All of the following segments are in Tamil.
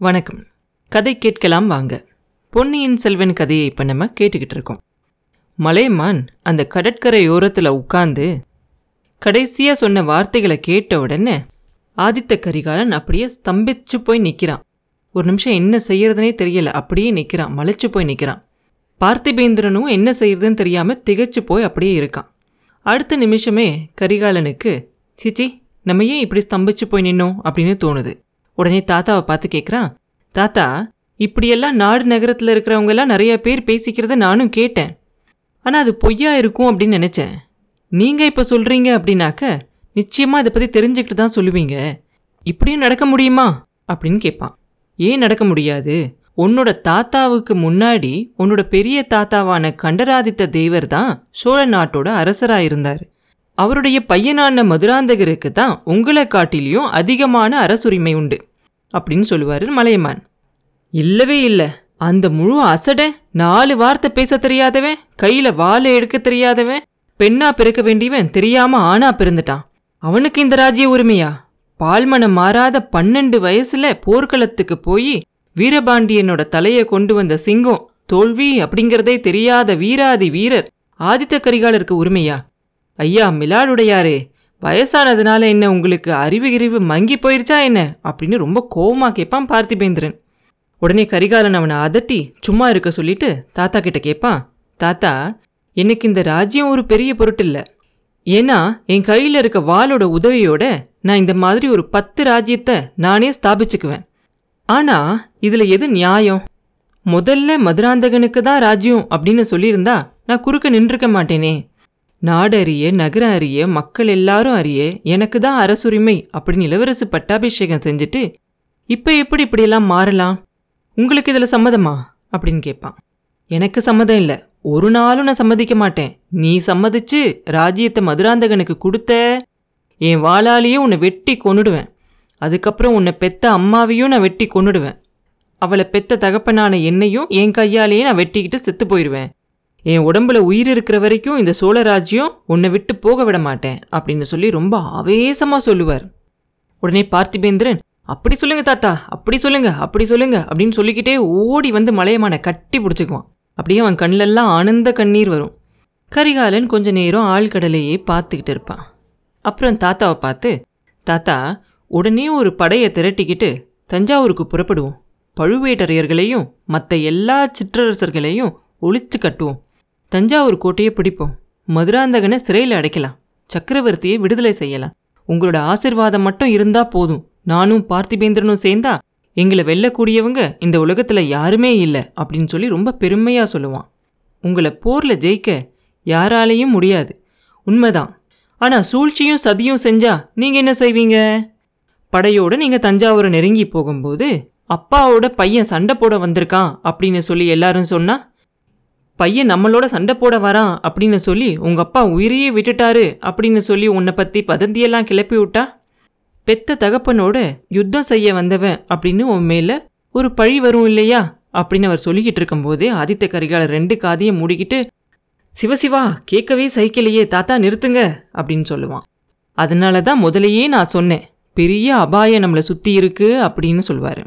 வணக்கம். கதை கேட்கலாம் வாங்க. பொன்னியின் செல்வன் கதையை இப்போ நம்ம கேட்டுக்கிட்டு இருக்கோம். மலையமான் அந்த கடற்கரையோரத்தில் உட்காந்து உட்கார்ந்து கடைசியாக சொன்ன வார்த்தைகளை கேட்ட உடனே ஆதித்த கரிகாலன் அப்படியே ஸ்தம்பிச்சு போய் நிற்கிறான் ஒரு நிமிஷம் என்ன செய்யறதுனே தெரியல. அப்படியே நிற்கிறான் மலைச்சு போய் நிற்கிறான் பார்த்திபேந்திரனும் என்ன செய்யறதுன்னு தெரியாமல் திகைச்சு போய் அப்படியே இருக்கான். அடுத்த நிமிஷமே கரிகாலனுக்கு சிச்சி நம்ம ஏன் இப்படி ஸ்தம்பிச்சு போய் நின்னோம்? அப்படின்னு தோணுது. உடனே தாத்தாவை பார்த்து கேட்குறான் தாத்தா இப்படியெல்லாம் நாடு நகரத்தில் இருக்கிறவங்க எல்லாம் நிறைய பேர் பேசிக்கிறத நானும் கேட்டேன். ஆனால் அது பொய்யா இருக்கும் அப்படின்னு நினச்சேன். நீங்கள் இப்போ சொல்கிறீங்க அப்படின்னாக்க நிச்சயமாக இதை பற்றி தெரிஞ்சுக்கிட்டு தான் சொல்லுவீங்க. இப்படியும் நடக்க முடியுமா? அப்படின்னு கேட்பான் ஏன் நடக்க முடியாது? உன்னோட தாத்தாவுக்கு முன்னாடி உன்னோட பெரிய தாத்தாவான கண்டராதித்த தேவர் தான் சோழ நாட்டோட அரசராக இருந்தார். அவருடைய பையனான மதுராந்தகருக்கு தான் உங்களை காட்டிலையும் அதிகமான அரசுரிமை உண்டு. அப்படின்னு சொல்லுவார் மலையமான். இல்லவே இல்லை. அந்த முழு அசடன் நாலு வார்த்தை பேச தெரியாதவன் கையில வாழை எடுக்க தெரியாதவன் பெண்ணா பிறக்க வேண்டியவன் தெரியாம ஆணா பிறந்துட்டான். அவனுக்கு இந்த ராஜ்ய உரிமையா? பால்மனம் மாறாத பன்னெண்டு வயசுல போர்க்களத்துக்கு போய் வீரபாண்டியனோட தலையை கொண்டு வந்த சிங்கம் தோல்வி அப்படிங்கிறதே தெரியாத வீராதி வீரர் ஆதித்த கரிகாலருக்கு உரிமையா? ஐயா மிலாடுடையாரே வயசானதுனால என்ன உங்களுக்கு அறிவு கிரிவு மங்கி போயிருச்சா என்ன? அப்படின்னு ரொம்ப கோவமாக கேட்பான் பார்த்திபேந்திரன். உடனே கரிகாலன் அவனை அதட்டி சும்மா இருக்க சொல்லிட்டு தாத்தா கிட்ட கேட்பான் தாத்தா எனக்கு இந்த ராஜ்யம் ஒரு பெரிய பொருட்டு இல்லை ஏன்னா என் கையில் இருக்க வாளோட உதவியோட நான் இந்த மாதிரி ஒரு பத்து ராஜ்யத்தை நானே ஸ்தாபிச்சுக்குவேன். ஆனா இதுல எது நியாயம்? முதல்ல மதுராந்தகனுக்கு தான் ராஜ்யம் அப்படின்னு சொல்லியிருந்தா நான் குறுக்க நின்றுக்க மாட்டேனே. நாடறிய அறிய நகரம் அறிய மக்கள் எல்லாரும் அறிய எனக்கு தான் அரசுரிமை அப்படின்னு இளவரசு பட்டாபிஷேகம் செஞ்சுட்டு இப்போ எப்படி இப்படியெல்லாம் மாறலாம்? உங்களுக்கு இதில் சம்மதமா? அப்படின்னு கேட்பான். எனக்கு சம்மதம் இல்லை. ஒரு நாளும் நான் சம்மதிக்க மாட்டேன். நீ சம்மதிச்சு ராஜ்யத்தை மதுராந்தகனுக்கு கொடுத்த என் வாளாலேயே உன்னை வெட்டி கொன்னுடுவேன். அதுக்கப்புறம் உன்னை பெத்த அம்மாவையும் நான் வெட்டி கொன்னுடுவேன். அவளை பெத்த தகப்பனான என்னையும் என் கையாலேயே நான் வெட்டிக்கிட்டு செத்து போயிடுவேன் என் உடம்புல உயிர் இருக்கிற வரைக்கும் இந்த சோழ ராஜ்யம் உன்னை விட்டு போக விட மாட்டேன் அப்படின்னு சொல்லி ரொம்ப ஆவேசமாக சொல்லுவார். உடனே பார்த்திபேந்திரன் அப்படி சொல்லுங்க தாத்தா அப்படி சொல்லுங்க அப்படி சொல்லுங்க அப்படின்னு சொல்லிக்கிட்டே ஓடி வந்து மலையமான கட்டி பிடிச்சிக்குவான். அப்படியே அவன் கண்ணிலெல்லாம் ஆனந்த கண்ணீர் வரும். கரிகாலன் கொஞ்ச நேரம் ஆழ்கடலையே பார்த்துக்கிட்டு இருப்பான். அப்புறம் தாத்தாவை பார்த்து தாத்தா உடனே ஒரு படையை திரட்டிக்கிட்டு தஞ்சாவூருக்கு புறப்படுவோம். பழுவேட்டரையர்களையும் மற்ற எல்லா சிற்றரசர்களையும் ஒழிச்சு கட்டுவோம். தஞ்சாவூர் கோட்டையை பிடிப்போம். மதுராந்தகனை சிறையில் அடைக்கலாம். சக்கரவர்த்தியை விடுதலை செய்யலாம். உங்களோட ஆசிர்வாதம் மட்டும் இருந்தா போதும். நானும் பார்த்திபேந்திரனும் சேர்ந்தா எங்களை வெல்லக்கூடியவங்க இந்த உலகத்துல யாருமே இல்லை அப்படின்னு சொல்லி ரொம்ப பெருமையா சொல்லுவான். உங்களை போர்ல ஜெயிக்க யாராலையும் முடியாது. உண்மைதான். ஆனா சூழ்ச்சியும் சதியும் செஞ்சா நீங்க என்ன செய்வீங்க? படையோடு நீங்கள் தஞ்சாவூரை நெருங்கி போகும்போது அப்பாவோட பையன் சண்டை போட வந்திருக்கான் அப்படின்னு சொல்லி எல்லாரும் சொன்னா பையன் நம்மளோட சண்டை போட வரான் அப்படின்னு சொல்லி உங்கள் அப்பா உயிரையே விட்டுட்டாரு அப்படின்னு சொல்லி உன்னை பற்றி பதந்தியெல்லாம் கிளப்பி விட்டா? பெத்த தகப்பனோட யுத்தம் செய்ய வந்தவன் அப்படின்னு உன் மேலே ஒரு பழி வரும் இல்லையா? அப்படின்னு அவர் சொல்லிக்கிட்டு இருக்கும்போதே ஆதித்த கரிகாலர் ரெண்டு காதையும் மூடிக்கிட்டு சிவசிவா கேட்கவே சைக்கிளையே தாத்தா நிறுத்துங்க அப்படின்னு சொல்லுவான். அதனால தான் முதலையே நான் சொன்னேன் பெரிய அபாயம் நம்மளை சுற்றி இருக்கு அப்படின்னு சொல்லுவார்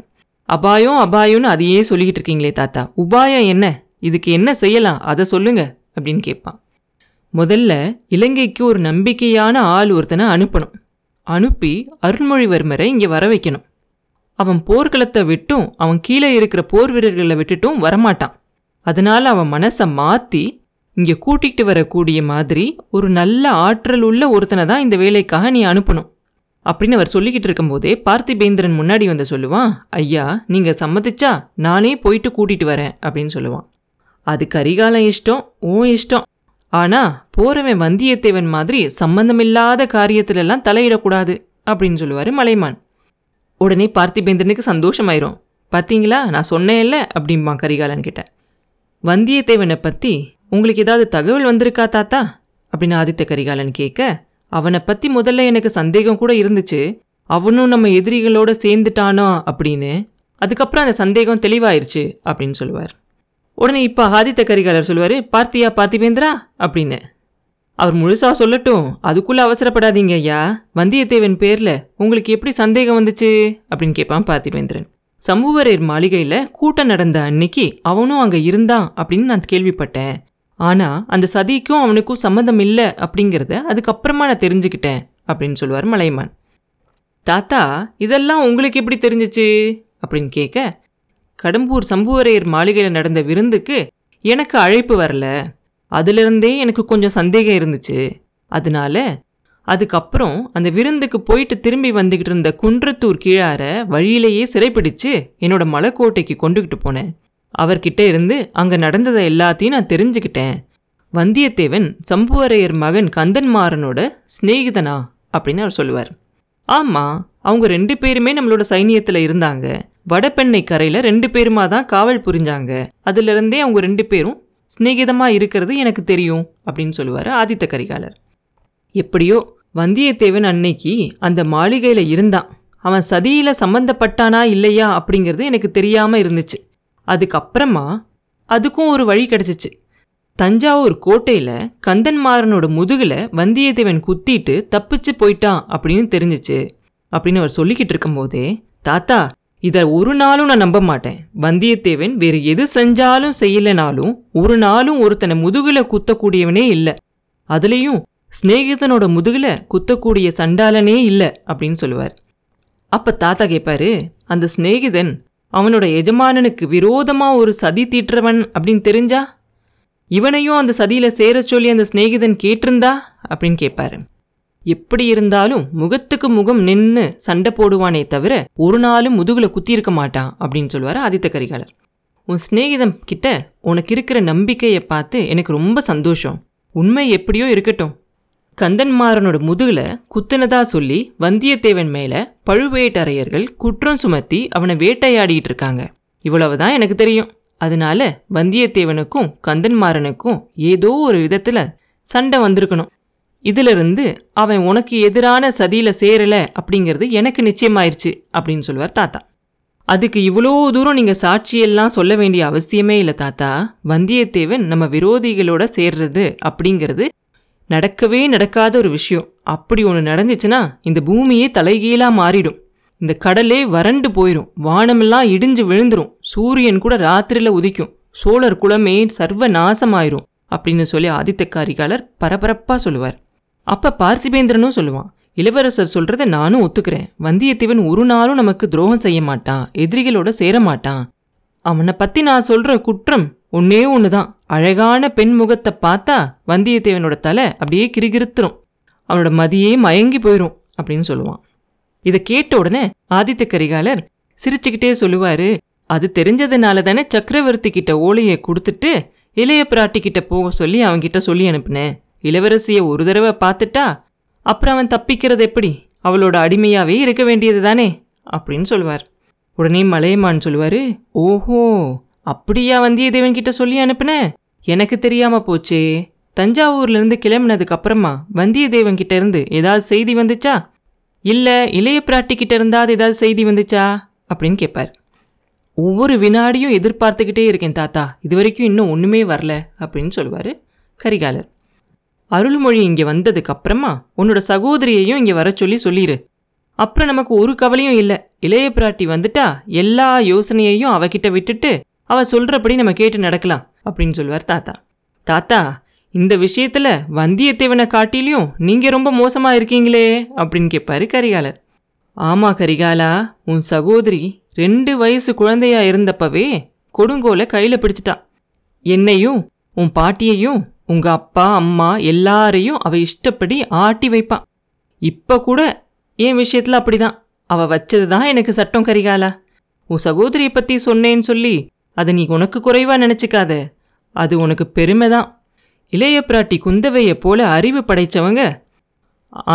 அபாயம் அபாயம்னு அதையே சொல்லிக்கிட்டு இருக்கீங்களே தாத்தா உபாயம் என்ன? இதுக்கு என்ன செய்யலாம்? அதை சொல்லுங்க அப்படின்னு கேட்பான். முதல்ல இலங்கைக்கு ஒரு நம்பிக்கையான ஆள் ஒருத்தனை அனுப்பணும். அனுப்பி அருள்மொழிவர்மரை இங்கே வர வைக்கணும். அவன் போர்க்களத்தை விட்டும் அவன் கீழே இருக்கிற போர் வீரர்களை விட்டுட்டும் வரமாட்டான். அதனால் அவன் மனசை மாற்றி இங்கே கூட்டிகிட்டு வரக்கூடிய மாதிரி ஒரு நல்ல ஆற்றல் உள்ள ஒருத்தனை தான் இந்த வேலைக்காக நீ அனுப்பணும். அப்படின்னு அவர் சொல்லிக்கிட்டு இருக்கும்போதே பார்த்திபேந்திரன் முன்னாடி வந்து சொல்லுவான் ஐயா நீங்கள் சம்மதிச்சா நானே போயிட்டு கூட்டிகிட்டு வரேன் அப்படின்னு சொல்லுவான். அது கரிகாலம் இஷ்டம் உன் இஷ்டம். ஆனா போறவன் வந்தியத்தேவன் மாதிரி சம்பந்தமில்லாத காரியத்திலெல்லாம் தலையிடக்கூடாது அப்படின்னு சொல்லுவாரு மலைமான். உடனே பார்த்திபேந்திரனுக்கு சந்தோஷமாயிரும். பார்த்தீங்களா நான் சொன்னேன்ல அப்படிம்பான் கரிகாலன் கிட்ட. வந்தியத்தேவனை பத்தி உங்களுக்கு ஏதாவது தகவல் வந்திருக்கா தாத்தா? அப்படின்னு ஆதித்த கரிகாலன் கேட்க அவனை பத்தி முதல்ல எனக்கு சந்தேகம் கூட இருந்துச்சு. அவனும் நம்ம எதிரிகளோட சேர்ந்துட்டானோ? அப்படின்னு. அதுக்கப்புறம் அந்த சந்தேகம் தெளிவாயிருச்சு அப்படின்னு சொல்லுவார். உடனே இப்போ ஆதித்த கரிகாலர் சொல்லுவார் பார்த்தியா பார்த்திபேந்திரா? அப்படின்னு. அவர் முழுசாக சொல்லட்டும் அதுக்குள்ளே அவசரப்படாதீங்க ஐயா. வந்தியத்தேவன் பேரில் உங்களுக்கு எப்படி சந்தேகம் வந்துச்சு? அப்படின்னு கேட்பான் பார்த்திபேந்திரன். சம்புவரையர் மாளிகையில் கூட்டம் நடந்த அன்னைக்கு அவனும் அங்கே இருந்தான் அப்படின்னு நான் கேள்விப்பட்டேன். ஆனால் அந்த சதிக்கும் அவனுக்கும் சம்மந்தம் இல்லை அப்படிங்கிறத அதுக்கப்புறமா நான் தெரிஞ்சுக்கிட்டேன் அப்படின்னு சொல்லுவார் மலையமான். தாத்தா இதெல்லாம் உங்களுக்கு எப்படி தெரிஞ்சிச்சு? அப்படின்னு கேட்க கடம்பூர் சம்புவரையர் மாளிகையில் நடந்த விருந்துக்கு எனக்கு அழைப்பு வரல. அதுலேருந்தே எனக்கு கொஞ்சம் சந்தேகம் இருந்துச்சு. அதனால அதுக்கப்புறம் அந்த விருந்துக்கு போயிட்டு திரும்பி வந்துக்கிட்டு இருந்த குன்றத்தூர் கீழார வழியிலேயே சிறைப்பிடிச்சு என்னோட மலைக்கோட்டைக்கு கொண்டுகிட்டு போனேன். அவர்கிட்ட இருந்து அங்கே நடந்ததை எல்லாத்தையும் நான் தெரிஞ்சுக்கிட்டேன். வந்தியத்தேவன் சம்புவரையர் மகன் கந்தன்மாறனோட சிநேகிதனா? அப்படின்னு அவர் சொல்லுவார். ஆமாம் அவங்க ரெண்டு பேருமே நம்மளோட சைனியத்தில் இருந்தாங்க. வடபெண்ணை கரையில் ரெண்டு பேருமா தான் காவல் புரிஞ்சாங்க. அதிலிருந்தே அவங்க ரெண்டு பேரும் சிநேகிதமாக இருக்கிறது எனக்கு தெரியும் அப்படின்னு சொல்லுவார் ஆதித்த கரிகாலர். எப்படியோ வந்தியத்தேவன் அன்னைக்கு அந்த மாளிகையில் இருந்தான். அவன் சதியில் சம்மந்தப்பட்டானா இல்லையா அப்படிங்கிறது எனக்கு தெரியாமல் இருந்துச்சு. அதுக்கப்புறமா அதுக்கும் ஒரு வழி கிடச்சிச்சு. தஞ்சாவூர் கோட்டையில் கந்தன்மாறனோட முதுகில் வந்தியத்தேவன் குத்திட்டு தப்பிச்சு போயிட்டான் அப்படின்னு தெரிஞ்சிச்சு. அப்படின்னு அவர் சொல்லிக்கிட்டு இருக்கும்போதே தாத்தா இதை ஒரு நாளும் நான் நம்ப மாட்டேன். வந்தியத்தேவன் வேறு எது செஞ்சாலும் செய்யலைனாலும் ஒரு நாளும் ஒருத்தனை முதுகில் குத்தக்கூடியவனே இல்லை. அதுலேயும் சிநேகிதனோட முதுகில் குத்தக்கூடிய சண்டாளனே இல்லை அப்படின்னு சொல்லுவார். அப்போ தாத்தா கேட்பாரு அந்த சிநேகிதன் அவனோட எஜமானனுக்கு விரோதமாக ஒரு சதி தீட்டுறவன் அப்படின்னு தெரிஞ்சா? இவனையும் அந்த சதியில் சேர சொல்லி அந்த சிநேகிதன் கேட்டிருந்தா? அப்படின்னு கேட்பாரு எப்படி இருந்தாலும் முகத்துக்கு முகம் நின்று சண்டை போடுவானே தவிர ஒரு நாளும் முதுகுல குத்தியிருக்க மாட்டான் அப்படின்னு சொல்லுவார் ஆதித்த கரிகாலர். உன் சிநேகிதம் கிட்ட உனக்கு இருக்கிற நம்பிக்கையை பார்த்து எனக்கு ரொம்ப சந்தோஷம். உண்மை எப்படியோ இருக்கட்டும். கந்தன்மாறனோட முதுகுல குத்துனதா சொல்லி வந்தியத்தேவன் மேல பழுவேட்டரையர்கள் குற்றம் சுமத்தி அவனை வேட்டையாடிட்டு இருக்காங்க. இவ்வளவுதான் எனக்கு தெரியும். அதனால வந்தியத்தேவனுக்கும் கந்தன்மாறனுக்கும் ஏதோ ஒரு விதத்துல சண்டை வந்திருக்கணும். இதிலிருந்து அவன் உனக்கு எதிரான சதியில் சேரலை அப்படிங்கிறது எனக்கு நிச்சயமாயிருச்சு அப்படின்னு சொல்லுவார் தாத்தா. அதுக்கு இவ்வளோ தூரம் நீங்கள் சாட்சியெல்லாம் சொல்ல வேண்டிய அவசியமே இல்லை தாத்தா. வந்தியத்தேவன் நம்ம விரோதிகளோட சேர்றது அப்படிங்கிறது நடக்கவே நடக்காத ஒரு விஷயம். அப்படி ஒன்று நடந்துச்சுன்னா இந்த பூமியே தலைகீழாக மாறிடும். இந்த கடலே வறண்டு போயிடும் வானமெல்லாம் இடிஞ்சு விழுந்துரும். சூரியன் கூட ராத்திரியில் உதிக்கும். சோழர் குலமே சர்வ நாசமாயிரும் அப்படின்னு சொல்லி ஆதித்த காரிகாலர் பரபரப்பாக சொல்லுவார். அப்போ பார்த்திபேந்திரனும் சொல்லுவான் இளவரசர் சொல்கிறத நானும் ஒத்துக்கிறேன். வந்தியத்தேவன் ஒரு நாளும் நமக்கு துரோகம் செய்ய மாட்டான் எதிரிகளோட சேர மாட்டான். அவனை பத்தி நான் சொல்ற குற்றம் ஒன்னே தான் அழகான பெண் முகத்தை பார்த்தா வந்தியத்தேவனோட தலை அப்படியே கிரிகிருத்துரும். அவனோட மதியே மயங்கி போயிடும் அப்படின்னு சொல்லுவான். இதை கேட்ட உடனே ஆதித்த கரிகாலர் சிரிச்சுக்கிட்டே சொல்லுவாரு அது தெரிஞ்சதுனால தானே சக்கரவர்த்தி கிட்ட ஓலையை கொடுத்துட்டு இளைய பிராட்டி கிட்ட போக சொல்லி அவன்கிட்ட சொல்லி அனுப்புனேன். இளவரசியை ஒரு தடவை பார்த்துட்டா அப்புறம் அவன் தப்பிக்கிறது எப்படி? அவளோட அடிமையாவே இருக்க வேண்டியது தானே அப்படின்னு சொல்லுவார் உடனே மலையமான் சொல்லுவார் ஓஹோ அப்படியா வந்தியத்தேவன் கிட்ட சொல்லி அனுப்புன? எனக்கு தெரியாம போச்சே. தஞ்சாவூர்லேருந்து கிளம்பினதுக்கு அப்புறமா வந்தியத்தேவன் கிட்ட இருந்து ஏதாவது செய்தி வந்துச்சா? இல்ல இளைய பிராட்டி கிட்ட இருந்தாது ஏதாவது செய்தி வந்துச்சா? அப்படின்னு கேட்பார் ஒவ்வொரு வினாடியும் எதிர்பார்த்துக்கிட்டே இருக்கேன் தாத்தா. இது வரைக்கும் இன்னும் ஒன்றுமே வரல. அப்படின்னு சொல்லுவார் கரிகாலர். அருள்மொழி இங்கே வந்ததுக்கு அப்புறமா உன்னோட சகோதரியையும் இங்கே வர சொல்லி சொல்லிடு அப்புறம் நமக்கு ஒரு கவலையும் இல்லை. இளைய பிராட்டி வந்துட்டா எல்லா யோசனையையும் அவகிட்ட விட்டுட்டு அவ சொல்றபடி நம்ம கேட்டு நடக்கலாம் அப்படின்னு சொல்லுவார் தாத்தா. தாத்தா இந்த விஷயத்துல வந்தியத்தேவனை காட்டிலையும் நீங்க ரொம்ப மோசமா இருக்கீங்களே அப்படின்னு கேட்பாரு கரிகாலர். ஆமா கரிகாலா உன் சகோதரி ரெண்டு வயசு குழந்தையா இருந்தப்பவே கொடுங்கோலை கையில பிடிச்சிட்டா. என்னையும் உன் பாட்டியையும் உங்க அப்பா அம்மா எல்லாரையும் அவ இஷ்டப்படி ஆட்டி வைப்பான் இப்போ கூட என் விஷயத்தில் அப்படிதான். அவ வச்சது தான் எனக்கு சட்டம் கரிகாலா. உன் சகோதரியை பற்றி சொன்னேன்னு சொல்லி அதை நீ உனக்கு குறைவாக நினச்சிக்காத. அது உனக்கு பெருமை தான் இளைய பிராட்டி குந்தவையை போல அறிவு படைச்சவங்க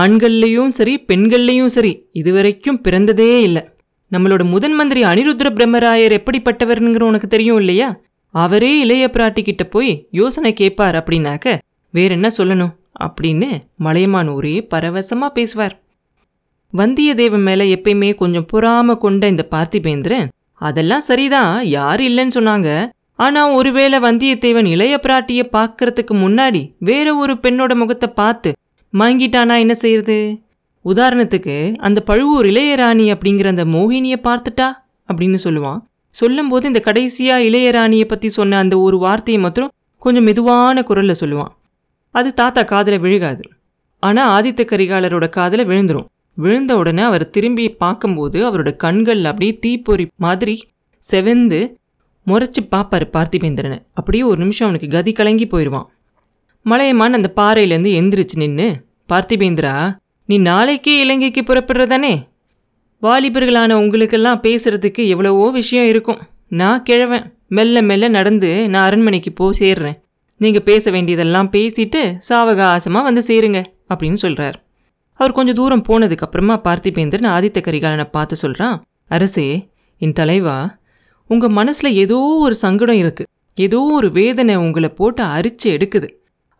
ஆண்கள்லேயும் சரி பெண்கள்லேயும் சரி இதுவரைக்கும் பிறந்ததே இல்லை. நம்மளோட முதன் மந்திரி அனிருத்ர பிரம்மராயர் எப்படிப்பட்டவர்ங்கிற உனக்கு தெரியும் இல்லையா? அவரே இளைய பிராட்டி கிட்ட போய் யோசனை கேட்பார் அப்படின்னாக்க வேற என்ன சொல்லணும்? அப்படின்னு மலையமான் ஒரே பரவசமா பேசுவார். வந்தியத்தேவன் மேல எப்பயுமே கொஞ்சம் பொறாம கொண்ட இந்த பார்த்திபேந்திரன் அதெல்லாம் சரிதான் யார் இல்லைன்னு சொன்னாங்க. ஆனா ஒருவேளை வந்தியத்தேவன் இளைய பிராட்டிய பார்க்கறதுக்கு முன்னாடி வேற ஒரு பெண்ணோட முகத்தை பார்த்து மயங்கிட்டானா என்ன செய்யறது? உதாரணத்துக்கு அந்த பழுவூர் இளையராணி அப்படிங்கிற அந்த மோகினியை பார்த்துட்டா அப்படின்னு சொல்லுவான். சொல்லும்போது இந்த கடைசியாக இளையராணியை பற்றி சொன்ன அந்த ஒரு வார்த்தையை மாத்திரம் கொஞ்சம் மெதுவான குரலில் சொல்லுவான். அது தாத்தா காதில் விழுகாது. ஆனால் ஆதித்த கரிகாலரோட காதில் விழுந்துரும். விழுந்த உடனே அவர் திரும்பி பார்க்கும்போது அவரோட கண்கள் அப்படியே தீப்பொறி மாதிரி செவந்து முறைச்சி பார்ப்பார் பார்த்திபேந்திரனை. அப்படியே ஒரு நிமிஷம் அவனுக்கு கதி கலங்கி போயிடுவான் மலையமான் அந்த பாறையிலேருந்து எந்திரிச்சு நின்று பார்த்திபேந்திரா நீ நாளைக்கே இலங்கைக்கு புறப்படுறதானே? வாலிபர்களான உங்களுக்கெல்லாம் பேசுறதுக்கு எவ்வளவோ விஷயம் இருக்கும். நான் கிழவன். மெல்ல மெல்ல நடந்து நான் அரண்மனைக்கு போ சேர்றேன். நீங்கள் பேச வேண்டியதெல்லாம் பேசிட்டு சாவகாசமாக வந்து சேருங்க அப்படின்னு சொல்கிறார் அவர் கொஞ்சம் தூரம் போனதுக்கு அப்புறமா பார்த்திபேந்திரன் ஆதித்த கரிகாலனை பார்த்து சொல்கிறான் அரசே என் தலைவா உங்கள் மனசில் ஏதோ ஒரு சங்கடம் இருக்குது ஏதோ ஒரு வேதனை உங்களை போட்டு அரிச்சு எடுக்குது.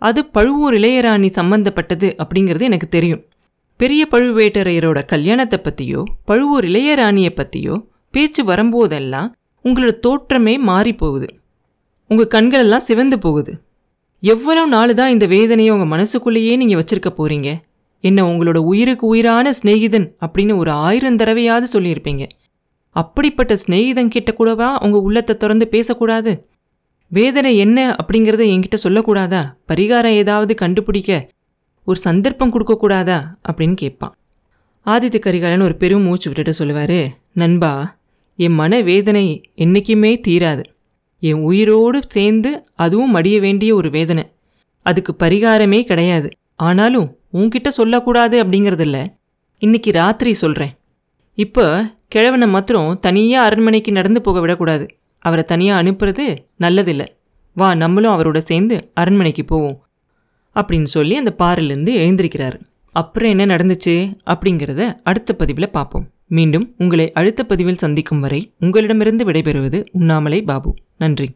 அது பழுவூர் இளையராணி சம்பந்தப்பட்டது அப்படிங்கிறது எனக்கு தெரியும். பெரிய பழுவேட்டரையரோட கல்யாணத்தை பற்றியோ பழுவூர் இளையராணியை பற்றியோ பேச்சு வரும்போதெல்லாம் உங்களோட தோற்றமே மாறி போகுது. உங்கள் கண்களெல்லாம் சிவந்து போகுது. எவ்வளோ நாள் தான் இந்த வேதனையை உங்கள் மனசுக்குள்ளேயே நீங்கள் வச்சுருக்க போகிறீங்க என்ன உங்களோட உயிருக்கு உயிரான சிநேகிதன் அப்படின்னு ஒரு ஆயிரம் தடவையாவது சொல்லியிருப்பீங்க. அப்படிப்பட்ட சிநேகிதன் கிட்ட கூடவா உங்கள் உள்ளத்தை திறந்து பேசக்கூடாது? வேதனை என்ன அப்படிங்கிறத என்கிட்ட சொல்லக்கூடாதா? பரிகாரம் ஏதாவது கண்டுபிடிக்க ஒரு சந்தர்ப்பம் கொடுக்கக்கூடாதா? அப்படின்னு கேட்பான். ஆதித்த கரிகாலன் ஒரு பெரும் மூச்சு விட்டுட்டு சொல்லுவார் நண்பா என் மன வேதனை என்றைக்குமே தீராது. என் உயிரோடு சேர்ந்து அதுவும் மடிய வேண்டிய ஒரு வேதனை. அதுக்கு பரிகாரமே கிடையாது. ஆனாலும் உன்கிட்ட சொல்லக்கூடாது அப்படிங்கிறதில்ல. இன்னைக்கு ராத்திரி சொல்கிறேன் இப்போ கிழவனை மாத்திரம் தனியாக அரண்மனைக்கு நடந்து போக விடக்கூடாது. அவரை தனியாக அனுப்புறது நல்லதில்லை. வா நம்மளும் அவரோட சேர்ந்து அரண்மனைக்கு போவோம். அப்படின்னு சொல்லி அந்த பாறையிலேருந்து எழுந்திருக்கிறாரு. அப்புறம் என்ன நடந்துச்சு அப்படிங்கிறத அடுத்த பதிவில் பார்ப்போம். மீண்டும் உங்களை அடுத்த பதிவில் சந்திக்கும் வரை உங்களிடமிருந்து விடைபெறுவது உண்ணாமலை பாபு. நன்றி.